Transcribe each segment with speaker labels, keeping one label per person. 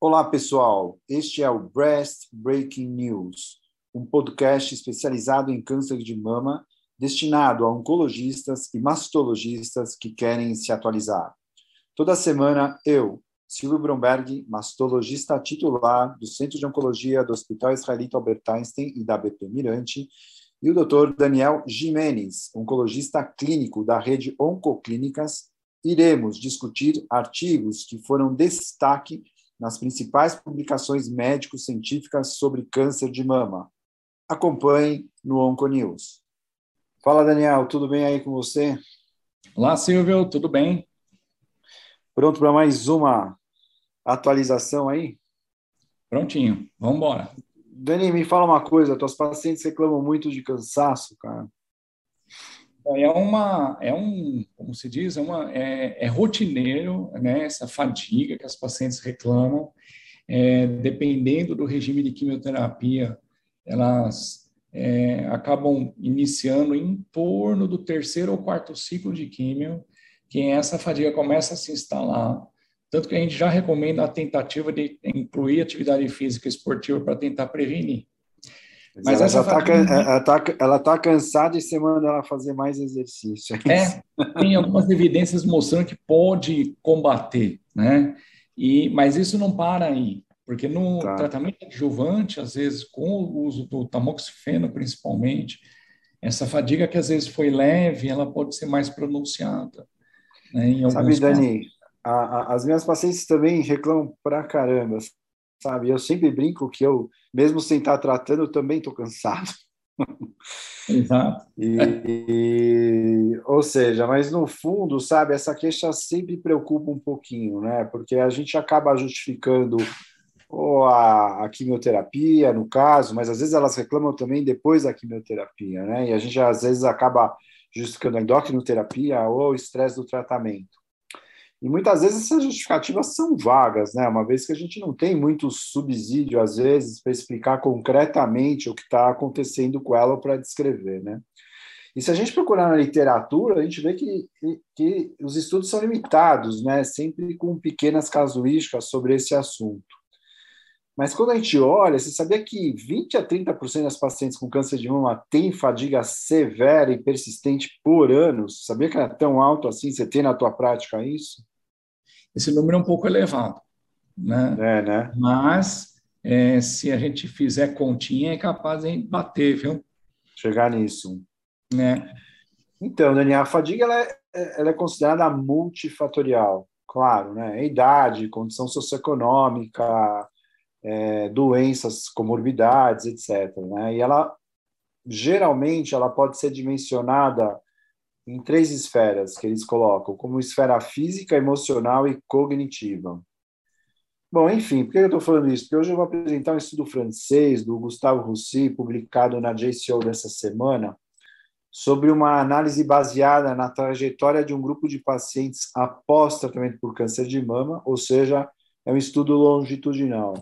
Speaker 1: Olá, pessoal. Este é o Breast Breaking News, um podcast especializado em câncer de mama, destinado a oncologistas e mastologistas que querem se atualizar. Toda semana, eu, Silvio Bromberg, mastologista titular do Centro de Oncologia do Hospital Israelita Albert Einstein e da BP Mirante, e o Dr. Daniel Jimenez, oncologista clínico da rede Oncoclínicas, iremos discutir artigos que foram destaque nas principais publicações médico-científicas sobre câncer de mama. Acompanhe no Onconews. Fala, Daniel, tudo bem aí com você?
Speaker 2: Olá, Silvio, tudo bem?
Speaker 1: Pronto para mais uma atualização aí?
Speaker 2: Prontinho, vamos embora.
Speaker 1: Dani, me fala uma coisa, tuas pacientes reclamam muito de cansaço, cara.
Speaker 2: É uma, é um, como se diz, é, uma, é, é rotineiro, né, essa fadiga que as pacientes reclamam, é, dependendo do regime de quimioterapia, elas é, acabam iniciando em torno do terceiro ou quarto ciclo de químio, que essa fadiga começa a se instalar, tanto que a gente já recomenda a tentativa de incluir atividade física esportiva para tentar prevenir.
Speaker 1: Mas, ela, está ela, tá, ela tá cansada e você manda ela fazer mais exercício.
Speaker 2: É, é tem algumas evidências mostrando que pode combater, né? E, mas isso não para aí, porque no tá. tratamento adjuvante, às vezes com o uso do tamoxifeno principalmente, essa fadiga que às vezes foi leve, ela pode ser mais pronunciada.
Speaker 1: Né, Sabe, Dani, a, a, as minhas pacientes também reclamam pra caramba, sabe? Eu sempre brinco que eu, mesmo sem estar tratando, eu também estou cansado.
Speaker 2: Exato.
Speaker 1: E, e, ou seja, mas no fundo, sabe, essa queixa sempre preocupa um pouquinho, né? Porque a gente acaba justificando ou a, a, quimioterapia, no caso, mas às vezes elas reclamam também depois da quimioterapia, né? E a gente às vezes acaba justificando a endocrinoterapia ou o estresse do tratamento. E muitas vezes essas justificativas são vagas, né? Uma vez que a gente não tem muito subsídio, às vezes, para explicar concretamente o que está acontecendo com ela para descrever, né? E se a gente procurar na literatura, a gente vê que, que os estudos são limitados, né? Sempre com pequenas casuísticas sobre esse assunto. Mas quando a gente olha, você sabia que 20 a 30% das pacientes com câncer de mama têm fadiga severa e persistente por anos? Sabia que era tão alto assim? Você tem na tua prática isso?
Speaker 2: Esse número é um pouco elevado, né?
Speaker 1: É, né?
Speaker 2: Mas é, se a gente fizer continha, é capaz de bater, viu?
Speaker 1: Chegar nisso.
Speaker 2: Né?
Speaker 1: Então, Daniel, a fadiga ela é, ela é considerada multifatorial, claro, né? Idade, condição socioeconômica, é, doenças, comorbidades, etc. Né? E ela geralmente ela pode ser dimensionada em três esferas que eles colocam, como esfera física, emocional e cognitiva. Bom, enfim, por que eu estou falando isso? Porque hoje eu vou apresentar um estudo francês do Gustavo Roussy, publicado na JCO dessa semana, sobre uma análise baseada na trajetória de um grupo de pacientes após tratamento por câncer de mama, ou seja, é um estudo longitudinal.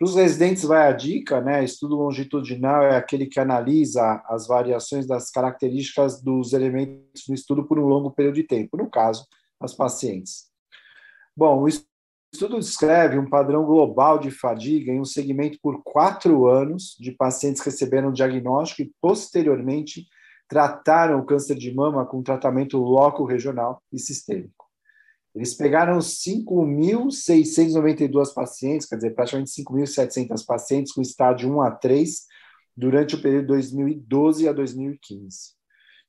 Speaker 1: Para os residentes vai a dica, né? Estudo longitudinal é aquele que analisa as variações das características dos elementos do estudo por um longo período de tempo, no caso, as pacientes. Bom, o estudo descreve um padrão global de fadiga em um segmento por quatro anos de pacientes que receberam diagnóstico e posteriormente trataram o câncer de mama com tratamento loco regional e sistêmico. Eles pegaram 5.692 pacientes, quer dizer, praticamente 5.700 pacientes com estágio 1 a 3 durante o período de 2012 a 2015.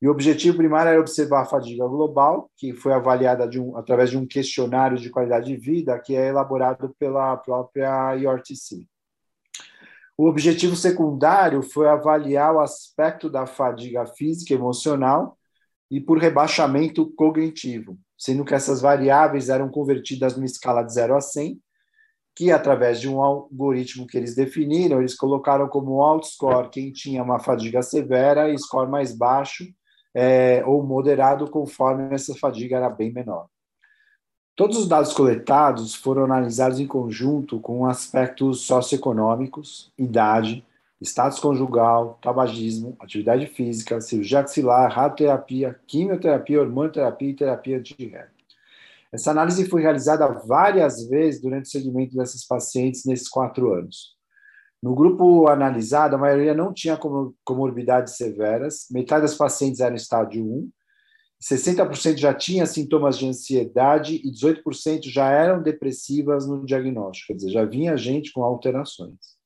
Speaker 1: E o objetivo primário era observar a fadiga global, que foi avaliada um, através de um questionário de qualidade de vida que é elaborado pela própria IORTC. O objetivo secundário foi avaliar o aspecto da fadiga física e emocional e por rebaixamento cognitivo, sendo que essas variáveis eram convertidas numa escala de 0 a 100, que através de um algoritmo que eles definiram, eles colocaram como alto score quem tinha uma fadiga severa e score mais baixo é, ou moderado, conforme essa fadiga era bem menor. Todos os dados coletados foram analisados em conjunto com aspectos socioeconômicos, idade, status conjugal, tabagismo, atividade física, cirurgia axilar, radioterapia, quimioterapia, hormonoterapia e terapia antirrétrica. Essa análise foi realizada várias vezes durante o segmento dessas pacientes nesses quatro anos. No grupo analisado, a maioria não tinha comorbidades severas, metade das pacientes eram estádio 1, 60% já tinha sintomas de ansiedade e 18% já eram depressivas no diagnóstico, quer dizer, já vinha gente com alterações.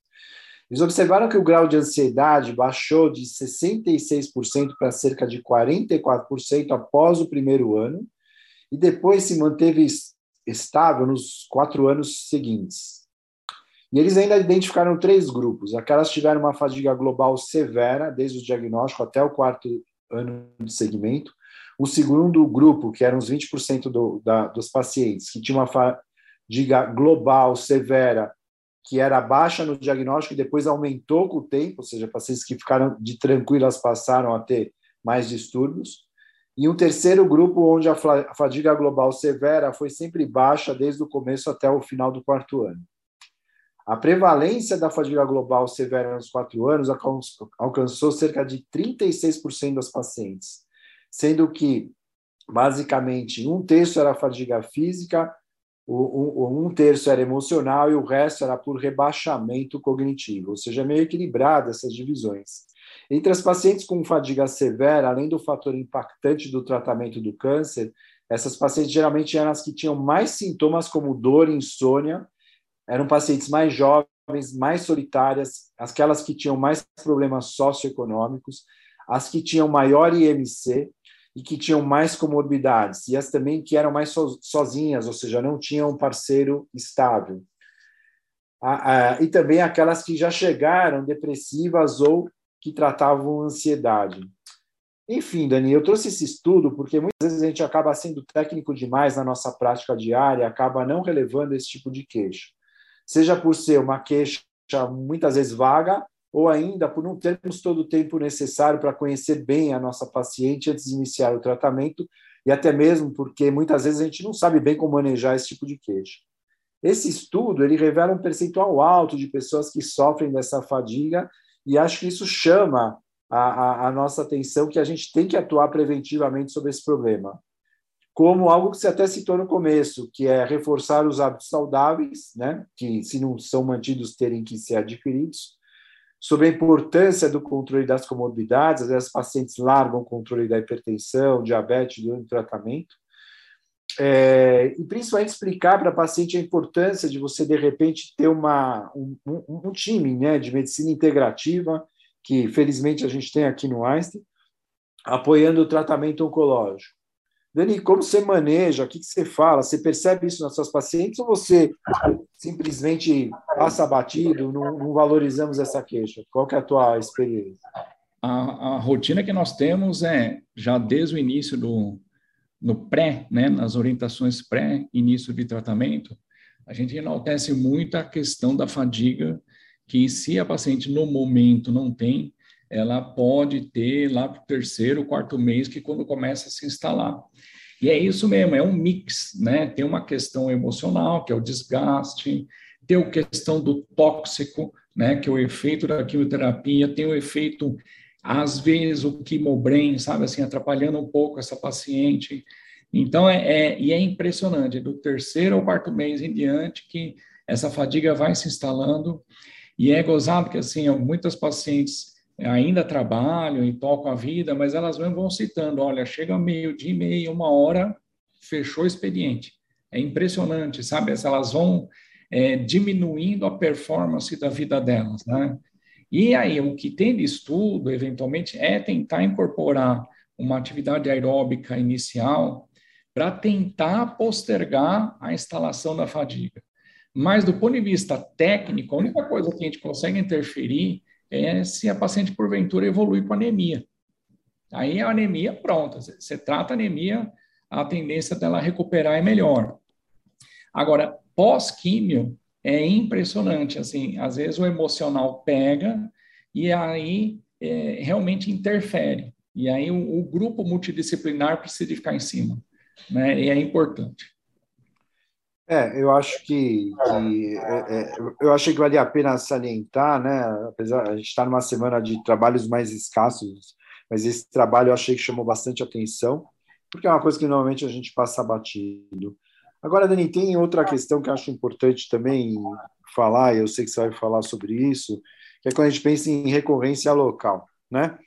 Speaker 1: Eles observaram que o grau de ansiedade baixou de 66% para cerca de 44% após o primeiro ano e depois se manteve estável nos quatro anos seguintes. E eles ainda identificaram três grupos: aquelas que tiveram uma fadiga global severa, desde o diagnóstico até o quarto ano de segmento. O segundo grupo, que eram os 20% do, da, dos pacientes, que tinham uma fadiga global severa, que era baixa no diagnóstico e depois aumentou com o tempo, ou seja, pacientes que ficaram de tranquilas passaram a ter mais distúrbios. E um terceiro grupo, onde a fadiga global severa foi sempre baixa desde o começo até o final do quarto ano. A prevalência da fadiga global severa nos quatro anos alcançou cerca de 36% das pacientes, sendo que, basicamente, um terço era fadiga física, um terço era emocional e o resto era por rebaixamento cognitivo, ou seja, meio equilibrada essas divisões. Entre as pacientes com fadiga severa, além do fator impactante do tratamento do câncer, essas pacientes geralmente eram as que tinham mais sintomas como dor e insônia, eram pacientes mais jovens, mais solitárias, aquelas que tinham mais problemas socioeconômicos, as que tinham maior IMC e que tinham mais comorbidades, e as também que eram mais so, sozinhas, ou seja, não tinham um parceiro estável. e também aquelas que já chegaram depressivas ou que tratavam ansiedade. Enfim, Dani, eu trouxe esse estudo porque muitas vezes a gente acaba sendo técnico demais na nossa prática diária, acaba não relevando esse tipo de queixa seja por ser uma queixa muitas vezes vaga, ou ainda por não termos todo o tempo necessário para conhecer bem a nossa paciente antes de iniciar o tratamento, e até mesmo porque muitas vezes a gente não sabe bem como manejar esse tipo de queixa. Esse estudo ele revela um percentual alto de pessoas que sofrem dessa fadiga, e acho que isso chama a, a, a nossa atenção que a gente tem que atuar preventivamente sobre esse problema como algo que você até citou no começo, que é reforçar os hábitos saudáveis, né, que se não são mantidos terem que ser adquiridos, sobre a importância do controle das comorbidades, às vezes pacientes largam o controle da hipertensão, diabetes durante o tratamento, é, e principalmente explicar para a paciente a importância de você, de repente, ter uma, um, um, um time né, de medicina integrativa, que felizmente a gente tem aqui no Einstein, apoiando o tratamento oncológico. Dani, como você maneja? O que, você fala? Você percebe isso nas suas pacientes ou você simplesmente passa batido, não, não valorizamos essa queixa? Qual que é a tua experiência?
Speaker 2: A, a, rotina que nós temos é, já desde o início do no pré, né, nas orientações pré-início de tratamento, a gente enaltece muito a questão da fadiga, que se a paciente no momento não tem, ela pode ter lá para o terceiro, quarto mês, que quando começa a se instalar. E é isso mesmo, é um mix, né? Tem uma questão emocional, que é o desgaste, tem a questão do tóxico, né? Que é o efeito da quimioterapia, tem o efeito, às vezes, o quimobren, sabe, assim, atrapalhando um pouco essa paciente. Então, é, é, e é impressionante, do terceiro ao quarto mês em diante, que essa fadiga vai se instalando, e é gozado que, assim, muitas pacientes ainda trabalham e tocam a vida, mas elas mesmo vão citando, olha, chega meio dia e meia, uma hora, fechou o expediente. É impressionante, sabe? Elas vão é, diminuindo a performance da vida delas, né? E aí, o que tem de estudo, eventualmente, é tentar incorporar uma atividade aeróbica inicial para tentar postergar a instalação da fadiga. Mas, do ponto de vista técnico, a única coisa que a gente consegue interferir é se a paciente, porventura, evolui com anemia. Aí a anemia, pronta. Você trata a anemia, a tendência dela recuperar é melhor. Agora, pós-químio, é impressionante, assim, às vezes o emocional pega e aí é, realmente interfere. E aí o, o, grupo multidisciplinar precisa ficar em cima, né? E é importante.
Speaker 1: É, eu acho que, que é, é, eu achei que valia a pena salientar, né? Apesar a gente estar tá numa semana de trabalhos mais escassos, mas esse trabalho eu achei que chamou bastante atenção, porque é uma coisa que normalmente a gente passa batido. Agora, Dani, tem outra questão que eu acho importante também falar, e eu sei que você vai falar sobre isso, que é quando a gente pensa em recorrência local, né?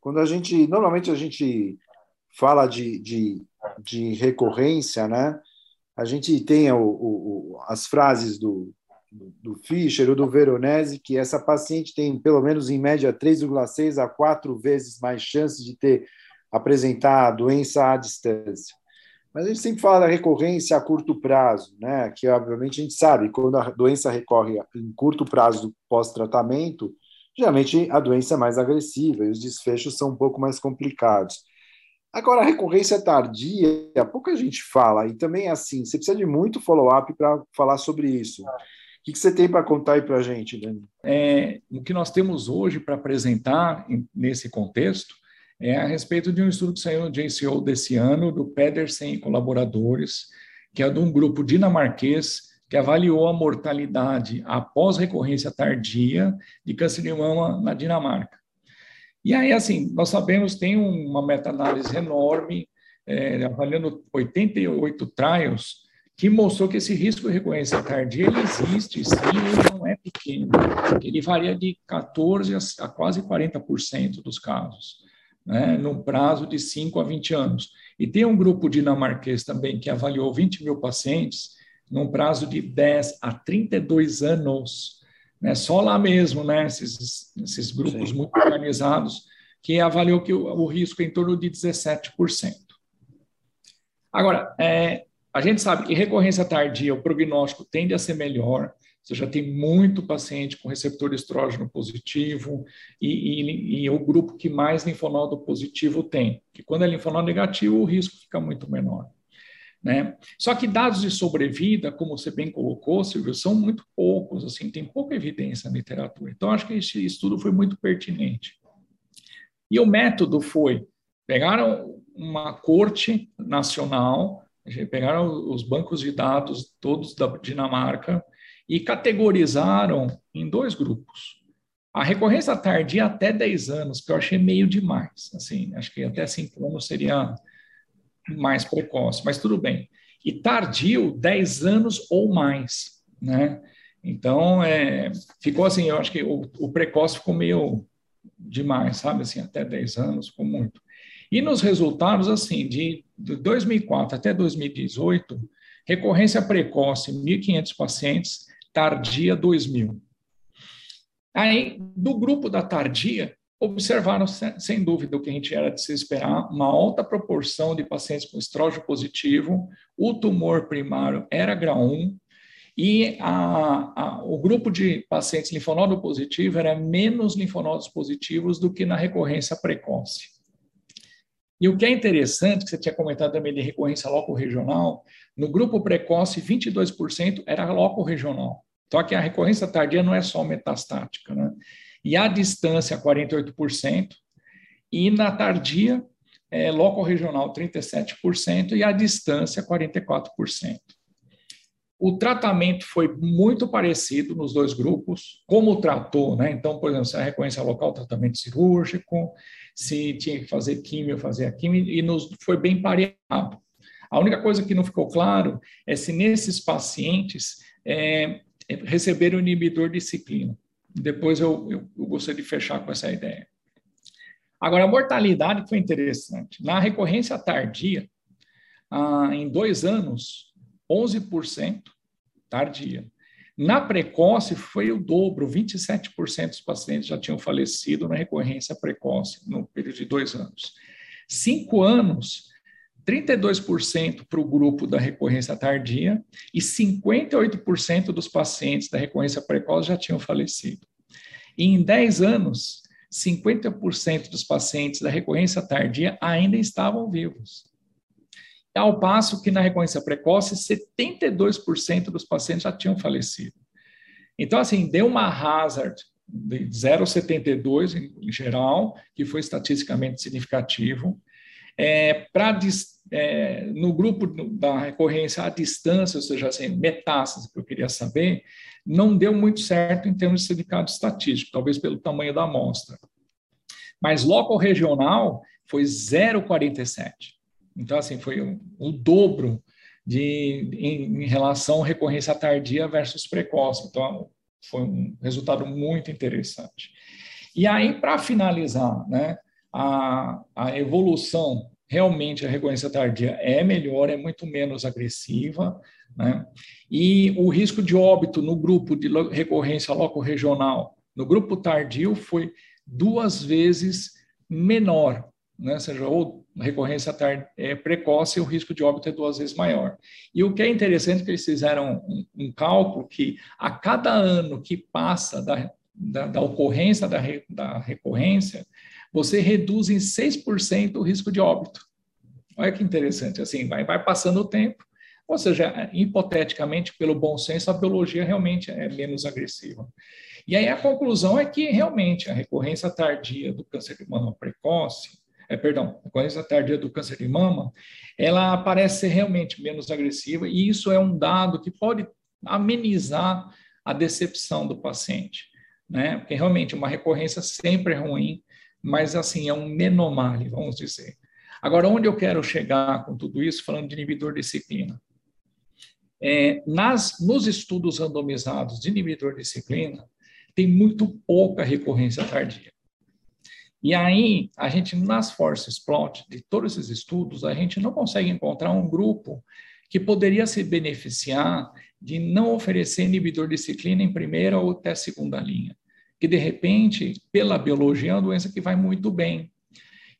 Speaker 1: Quando a gente, normalmente a gente fala de, de, de recorrência, né? A gente tem o, o, as frases do, do Fischer ou do Veronese, que essa paciente tem, pelo menos em média, 3,6 a 4 vezes mais chances de ter apresentar a doença à distância. Mas a gente sempre fala da recorrência a curto prazo, né? que obviamente a gente sabe, quando a doença recorre em curto prazo pós-tratamento, geralmente a doença é mais agressiva e os desfechos são um pouco mais complicados. Agora, a recorrência tardia, pouca gente fala, e também é assim, você precisa de muito follow-up para falar sobre isso. O que, você tem para contar aí para a gente, Dani?
Speaker 2: É, o que nós temos hoje para apresentar nesse contexto é a respeito de um estudo que saiu no JCO desse ano, do Pedersen e colaboradores, que é de um grupo dinamarquês que avaliou a mortalidade após recorrência tardia de câncer de mama na Dinamarca. E aí, assim, nós sabemos tem uma meta-análise enorme, é, avaliando 88 trials, que mostrou que esse risco de recorrência tardia ele existe, sim, ele não é pequeno. Ele varia de 14% a quase 40% dos casos, né, no prazo de 5 a 20 anos. E tem um grupo dinamarquês também que avaliou 20 mil pacientes num prazo de 10 a 32 anos né, só lá mesmo, né, esses, esses grupos Sim. muito organizados, que avaliou que o, o, risco é em torno de 17%. Agora, é, a gente sabe que recorrência tardia, o prognóstico tende a ser melhor, você já tem muito paciente com receptor estrógeno positivo e, e, e, o grupo que mais linfonodo positivo tem, que quando é linfonodo negativo, o risco fica muito menor. Né? Só que dados de sobrevida, como você bem colocou, Silvio, são muito poucos, assim, tem pouca evidência na literatura. Então, acho que esse estudo foi muito pertinente. E o método foi, pegaram uma corte nacional, pegaram os bancos de dados todos da Dinamarca e categorizaram em dois grupos. A recorrência tardia até 10 anos, que eu achei meio demais. Assim, acho que até 5 anos seria mais precoce, mas tudo bem. E tardio, 10 anos ou mais, né? Então, é, ficou assim, eu acho que o, o, precoce ficou meio demais, sabe? Assim, até 10 anos, ficou muito. E nos resultados, assim, de, de 2004 até 2018, recorrência precoce, 1.500 pacientes, tardia, 2.000. Aí, do grupo da tardia, observaram, sem dúvida, o que a gente era de se esperar, uma alta proporção de pacientes com estrógeno positivo, o tumor primário era grau 1, e a, a, o grupo de pacientes linfonodo positivo era menos linfonodos positivos do que na recorrência precoce. E o que é interessante, que você tinha comentado também de recorrência loco-regional, no grupo precoce, 22% era loco-regional. Então, aqui a recorrência tardia não é só metastática, né? E a distância 48%, e na tardia, é, local regional 37% e a distância 44%. O tratamento foi muito parecido nos dois grupos, como tratou, né? Então, por exemplo, se a recorrência local, tratamento cirúrgico, se tinha que fazer químio, fazer a químio, e nos, foi bem pareado. A única coisa que não ficou claro é se nesses pacientes é, receberam inibidor de ciclina. Depois eu, eu, eu gostaria de fechar com essa ideia. Agora, a mortalidade foi interessante. Na recorrência tardia, ah, em dois anos, 11% tardia. Na precoce, foi o dobro, 27% dos pacientes já tinham falecido na recorrência precoce, no período de dois anos. Cinco anos, 32% para o grupo da recorrência tardia e 58% dos pacientes da recorrência precoce já tinham falecido. E em 10 anos, 50% dos pacientes da recorrência tardia ainda estavam vivos. Ao passo que na recorrência precoce, 72% dos pacientes já tinham falecido. Então, assim, deu uma hazard de 0,72 em geral, que foi estatisticamente significativo, É, para é, no grupo da recorrência à distância, ou seja, assim, metástase, que eu queria saber, não deu muito certo em termos de significado estatístico, talvez pelo tamanho da amostra. Mas local regional foi 0,47. Então, assim, foi o, o dobro de, em, em, relação à recorrência tardia versus precoce. Então, foi um resultado muito interessante. E aí, para finalizar, né, a, a evolução, realmente a recorrência tardia é melhor, é muito menos agressiva, né? E o risco de óbito no grupo de recorrência loco-regional, no grupo tardio, foi duas vezes menor, né? ou seja, ou recorrência é, precoce, o risco de óbito é duas vezes maior. E o que é interessante é que eles fizeram um, um cálculo que a cada ano que passa da, da, da ocorrência da, da recorrência, você reduz em 6% o risco de óbito. Olha que interessante, assim, vai, vai passando o tempo, ou seja, hipoteticamente, pelo bom senso, a biologia realmente é menos agressiva. E aí a conclusão é que realmente a recorrência tardia do câncer de mama precoce, é, perdão, a recorrência tardia do câncer de mama, ela parece ser realmente menos agressiva e isso é um dado que pode amenizar a decepção do paciente, né? Porque realmente uma recorrência sempre é ruim, mas assim é um menomale, vamos dizer. Agora, onde eu quero chegar com tudo isso, falando de inibidor de ciclina? É, nas, nos estudos randomizados de inibidor de ciclina, tem muito pouca recorrência tardia. E aí, a gente, nas forces plot de todos esses estudos, a gente não consegue encontrar um grupo que poderia se beneficiar de não oferecer inibidor de ciclina em primeira ou até segunda linha. Que, de repente, pela biologia, é uma doença que vai muito bem.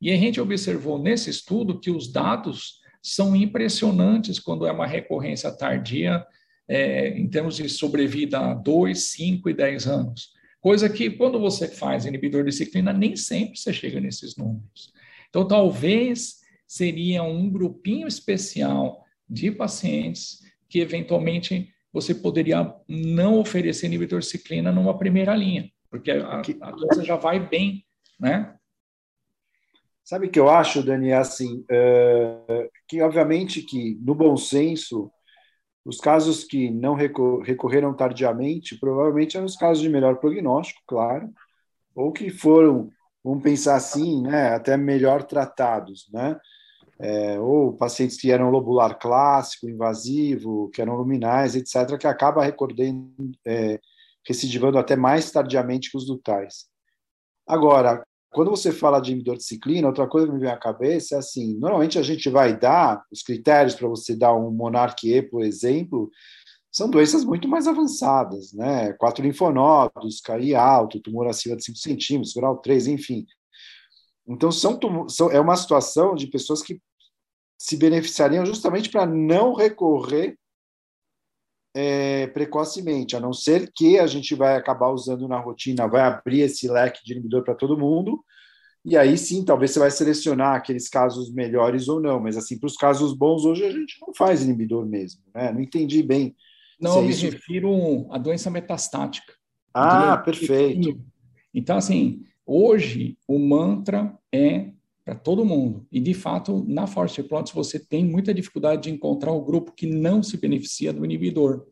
Speaker 2: E a gente observou nesse estudo que os dados são impressionantes quando é uma recorrência tardia é, em termos de sobrevida a 2, 5 e 10 anos. Coisa que, quando você faz inibidor de ciclina, nem sempre você chega nesses números. Então, talvez seria um grupinho especial de pacientes que, eventualmente, você poderia não oferecer inibidor de ciclina numa primeira linha, porque a, a doença já vai bem, né?
Speaker 1: Sabe o que eu acho, Dani, é assim, é, que obviamente que no bom senso os casos que não recorreram tardiamente, provavelmente eram os casos de melhor prognóstico, claro, ou que foram, vamos pensar assim, né, até melhor tratados, né? É, ou pacientes que eram lobular clássico, invasivo, que eram luminais, etc., que acaba recordando, é, recidivando até mais tardiamente que os dutais. Agora, quando você fala de inibidor de ciclina, outra coisa que me vem à cabeça é assim: normalmente a gente vai dar os critérios para você dar um Monarch E, por exemplo, são doenças muito mais avançadas, né? Quatro linfonodos, cair alto, tumor acima de 5 centímetros, grau 3, enfim. Então, são, são, é uma situação de pessoas que se beneficiariam justamente para não recorrer é, precocemente, a não ser que a gente vai acabar usando na rotina, vai abrir esse leque de inibidor para todo mundo, e aí sim, talvez você vai selecionar aqueles casos melhores ou não, mas assim, para os casos bons, hoje a gente não faz inibidor mesmo, né? Não entendi bem.
Speaker 2: Não, eu me isso... refiro à doença metastática.
Speaker 1: Ah, perfeito.
Speaker 2: Então, assim, hoje o mantra é para todo mundo. E, de fato, na Force Plots você tem muita dificuldade de encontrar o grupo que não se beneficia do inibidor.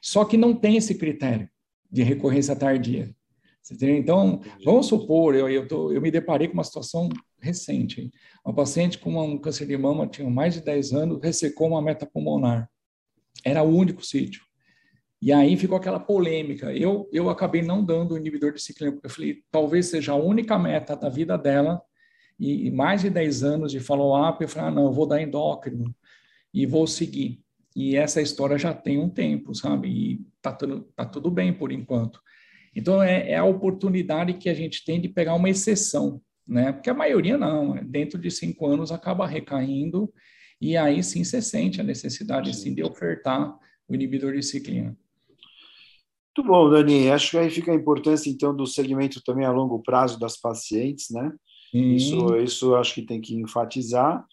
Speaker 2: Só que não tem esse critério de recorrência tardia. Então, vamos supor, eu, eu, tô, eu me deparei com uma situação recente. Uma paciente com um câncer de mama, tinha mais de 10 anos, ressecou uma meta pulmonar. Era o único sítio. E aí ficou aquela polêmica. Eu, eu acabei não dando o inibidor de ciclina, porque eu falei, talvez seja a única meta da vida dela e, e mais de 10 anos de follow-up, eu falei, ah, não, eu vou dar endócrino e vou seguir. E essa história já tem um tempo, sabe? E tá tudo, tá tudo bem por enquanto. Então, é, é a oportunidade que a gente tem de pegar uma exceção, né? Porque a maioria não, dentro de cinco anos acaba recaindo e aí sim você sente a necessidade sim. de ofertar o inibidor de ciclina.
Speaker 1: Muito bom, Dani. Acho que aí fica a importância, então, do segmento também a longo prazo das pacientes, né? Isso, isso acho que tem que enfatizar.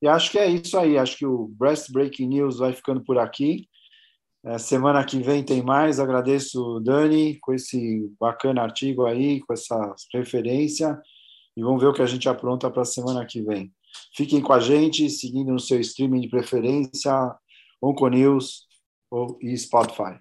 Speaker 1: E acho que é isso aí. Acho que o Breast Breaking News vai ficando por aqui. É, semana que vem tem mais. Agradeço, Dani, com esse bacana artigo aí, com essa referência. E vamos ver o que a gente apronta para a semana que vem. Fiquem com a gente, seguindo no seu streaming de preferência, Onconews ou e Spotify.